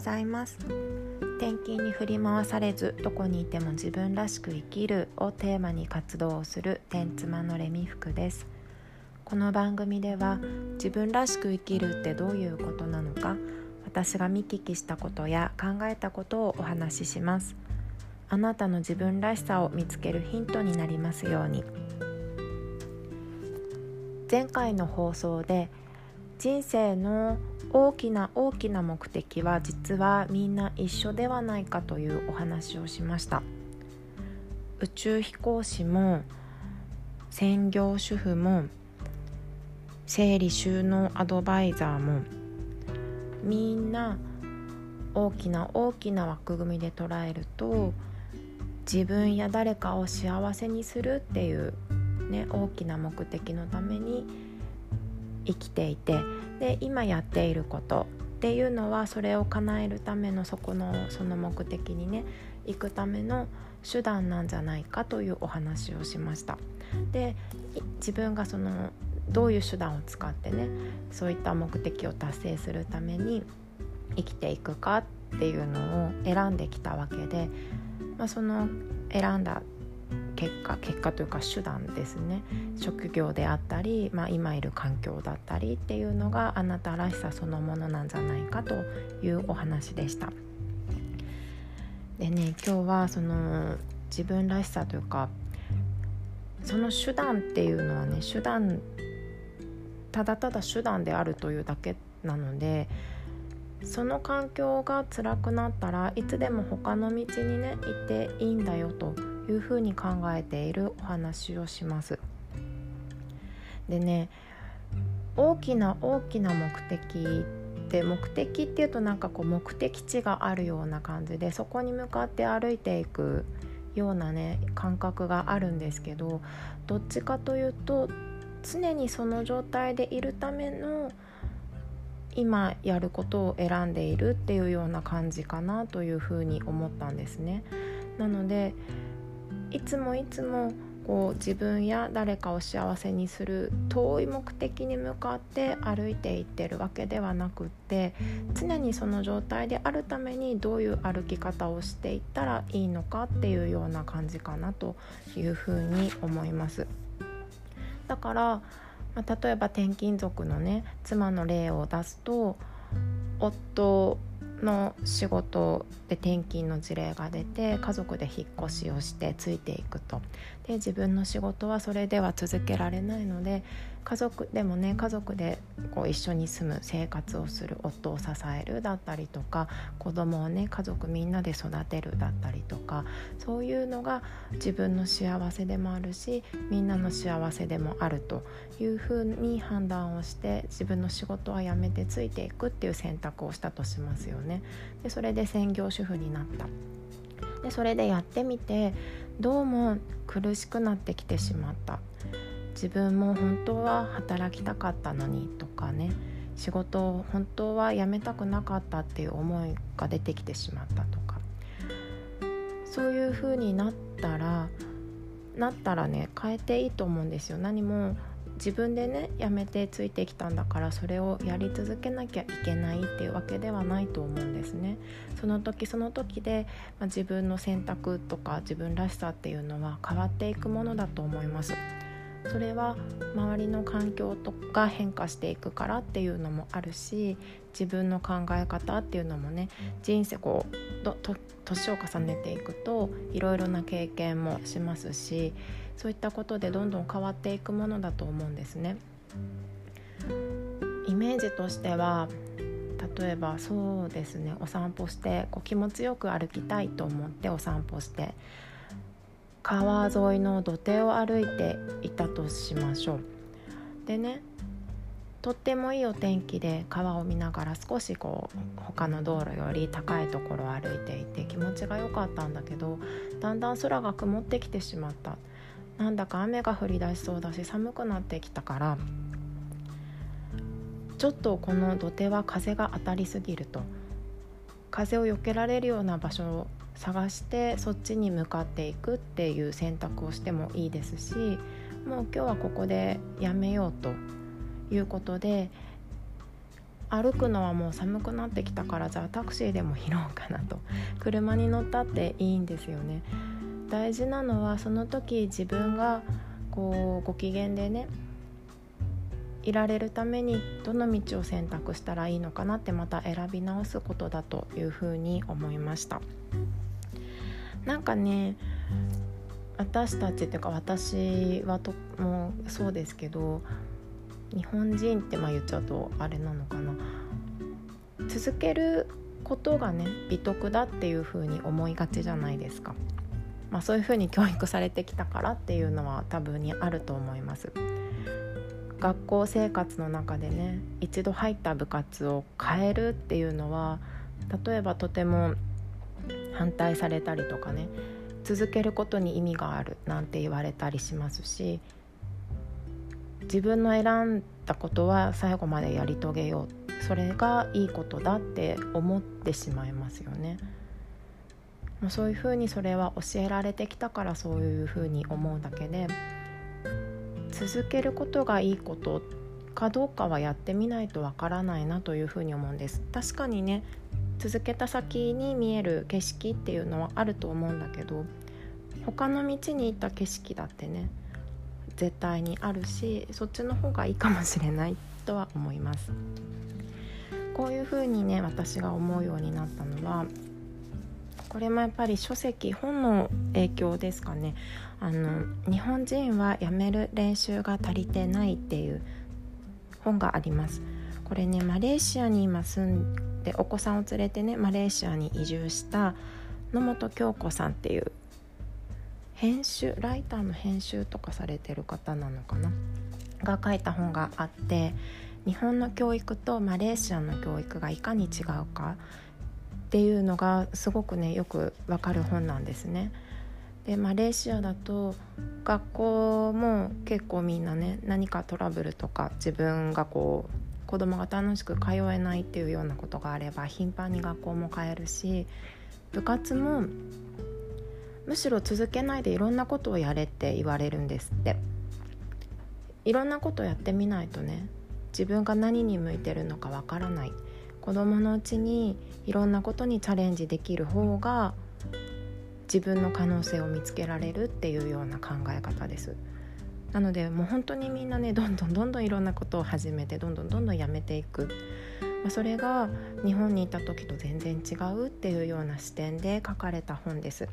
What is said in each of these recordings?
ございます。転勤に振り回されずどこにいても自分らしく生きるをテーマに活動をする天妻のレミ服です。この番組では自分らしく生きるってどういうことなのか私が見聞きしたことや考えたことをお話しします。あなたの自分らしさを見つけるヒントになりますように。前回の放送で人生の大きな大きな目的は実はみんな一緒ではないかというお話をしました。宇宙飛行士も専業主婦も整理収納アドバイザーもみんな大きな大きな枠組みで捉えると自分や誰かを幸せにするっていう、ね、大きな目的のために生きていてで今やっていることっていうのはそれを叶えるためのそこのその目的にね行くための手段なんじゃないかというお話をしました。で自分がそのどういう手段を使ってねそういった目的を達成するために生きていくかっていうのを選んできたわけで、まあ、その選んだ結果結果というか手段ですね職業であったり、まあ、今いる環境だったりっていうのがあなたらしさそのものなんじゃないかというお話でした。でね今日はその自分らしさというかその手段っていうのはね手段ただただ手段であるというだけなのでその環境が辛くなったらいつでも他の道にね行っていいんだよというふうに考えているお話をします。でね大きな大きな目的って目的っていうとなんかこう目的地があるような感じでそこに向かって歩いていくようなね感覚があるんですけどどっちかというと常にその状態でいるための今やることを選んでいるっていうような感じかなというふうに思ったんですね。なのでいつもいつもこう自分や誰かを幸せにする遠い目的に向かって歩いていってるわけではなくって常にその状態であるためにどういう歩き方をしていったらいいのかっていうような感じかなというふうに思います。だから、ま、例えば転勤族のね妻の例を出すと夫の仕事で転勤の事例が出て家族で引っ越しをしてついていくと。で自分の仕事はそれでは続けられないので家族でもね家族でこう一緒に住む生活をする夫を支えるだったりとか子供をね家族みんなで育てるだったりとかそういうのが自分の幸せでもあるしみんなの幸せでもあるというふうに判断をして自分の仕事は辞めてついていくっていう選択をしたとしますよね。でそれで専業主婦になったでそれでやってみてどうも苦しくなってきてしまった自分も本当は働きたかったのにとかね仕事を本当は辞めたくなかったっていう思いが出てきてしまったとかそういう風になったらなったらね変えていいと思うんですよ何も自分でね辞めてついてきたんだからそれをやり続けなきゃいけないっていうわけではないと思うんですね。その時その時で、まあ、自分の選択とか自分らしさっていうのは変わっていくものだと思います。それは周りの環境とか変化していくからっていうのもあるし自分の考え方っていうのもね人生こう年を重ねていくといろいろな経験もしますしそういったことでどんどん変わっていくものだと思うんですね。イメージとしては例えばそうですねお散歩してこう気持ちよく歩きたいと思ってお散歩して川沿いの土手を歩いていたとしましょう。でねとってもいいお天気で川を見ながら少しこう他の道路より高いところを歩いていて気持ちが良かったんだけどだんだん空が曇ってきてしまったなんだか雨が降り出しそうだし寒くなってきたからちょっとこの土手は風が当たりすぎると風を避けられるような場所探してそっちに向かっていくっていう選択をしてもいいですしもう今日はここでやめようということで歩くのはもう寒くなってきたからじゃあタクシーでも拾おうかなと。車に乗ったっていいんですよね。大事なのはその時自分がこうご機嫌でねいられるためにどの道を選択したらいいのかなってまた選び直すことだというふうに思いました。なんかね私たちっていうか私はともそうですけど日本人ってまあ言っちゃうとあれなのかな。続けることがね美徳だっていうふうに思いがちじゃないですか、まあ、そういうふうに教育されてきたからっていうのは多分にあると思います。学校生活の中でね一度入った部活を変えるっていうのは例えばとても反対されたりとかね続けることに意味があるなんて言われたりしますし自分の選んだことは最後までやり遂げようそれがいいことだって思ってしまいますよね。もうそういうふうにそれは教えられてきたからそういうふうに思うだけで続けることがいいことかどうかはやってみないとわからないなというふうに思うんです確かにね続けた先に見える景色っていうのはあると思うんだけど他の道に行った景色だってね絶対にあるしそっちの方がいいかもしれないとは思います。こういうふうにね私が思うようになったのはこれもやっぱり書籍本の影響ですかね。あの日本人はやめる練習が足りてないっていう本があります。これねマレーシアに今住んでお子さんを連れてねマレーシアに移住した野本京子さんっていう編集ライターの編集とかされてる方なのかな？が書いた本があって日本の教育とマレーシアの教育がいかに違うかっていうのがすごくねよくわかる本なんですね。でマレーシアだと学校も結構みんなね何かトラブルとか自分がこう子供が楽しく通えないっていうようなことがあれば頻繁に学校も変えるし部活もむしろ続けないでいろんなことをやれって言われるんですって。いろんなことやってみないとね自分が何に向いてるのかわからない。子供のうちにいろんなことにチャレンジできる方が自分の可能性を見つけられるっていうような考え方です。なのでもう本当にみんなねどんどんどんどんいろんなことを始めてどんどんどんどんやめていく、まあ、それが日本にいた時と全然違うっていうような視点で書かれた本です。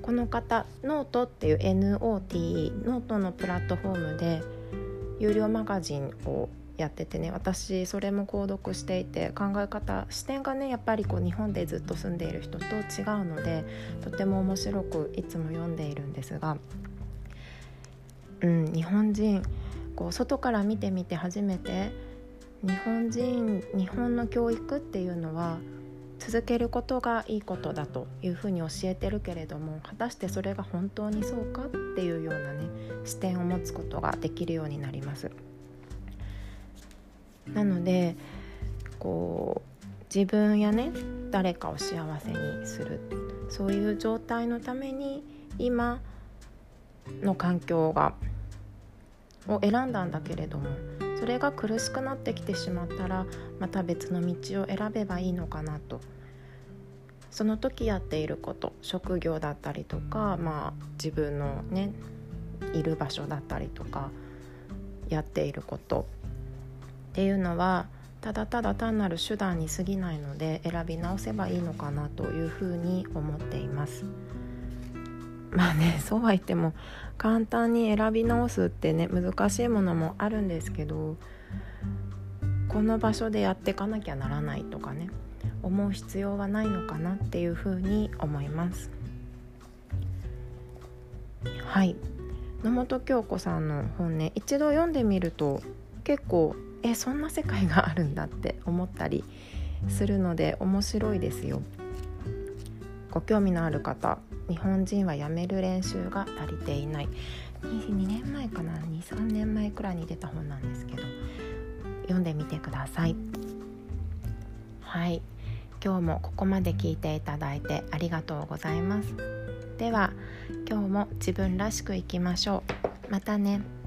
この方ノートっていう NOTE ノートのプラットフォームで有料マガジンをやっててね私それも購読していて考え方視点がねやっぱりこう日本でずっと住んでいる人と違うのでとても面白くいつも読んでいるんですが、うん、日本人こう外から見てみて初めて日本人日本の教育っていうのは続けることがいいことだというふうに教えてるけれども果たしてそれが本当にそうかっていうようなね視点を持つことができるようになります。なのでこう自分やね誰かを幸せにするそういう状態のために今の環境がを選んだんだけれどもそれが苦しくなってきてしまったらまた別の道を選べばいいのかなとその時やっていること職業だったりとか、まあ、自分のねいる場所だったりとかやっていることっていうのはただただ単なる手段に過ぎないので選び直せばいいのかなというふうに思っています。まあねそうは言っても簡単に選び直すってね難しいものもあるんですけどこの場所でやっていかなきゃならないとかね思う必要はないのかなっていうふうに思います。はい。野本京子さんの本ね一度読んでみると結構えそんな世界があるんだって思ったりするので面白いですよ。ご興味のある方日本人はやめる練習が足りていない。2, 2年前かな？23年前くらいに出た本なんですけど。読んでみてください。はい。今日もここまで聞いていただいてありがとうございます。では今日も自分らしくいきましょう。またね。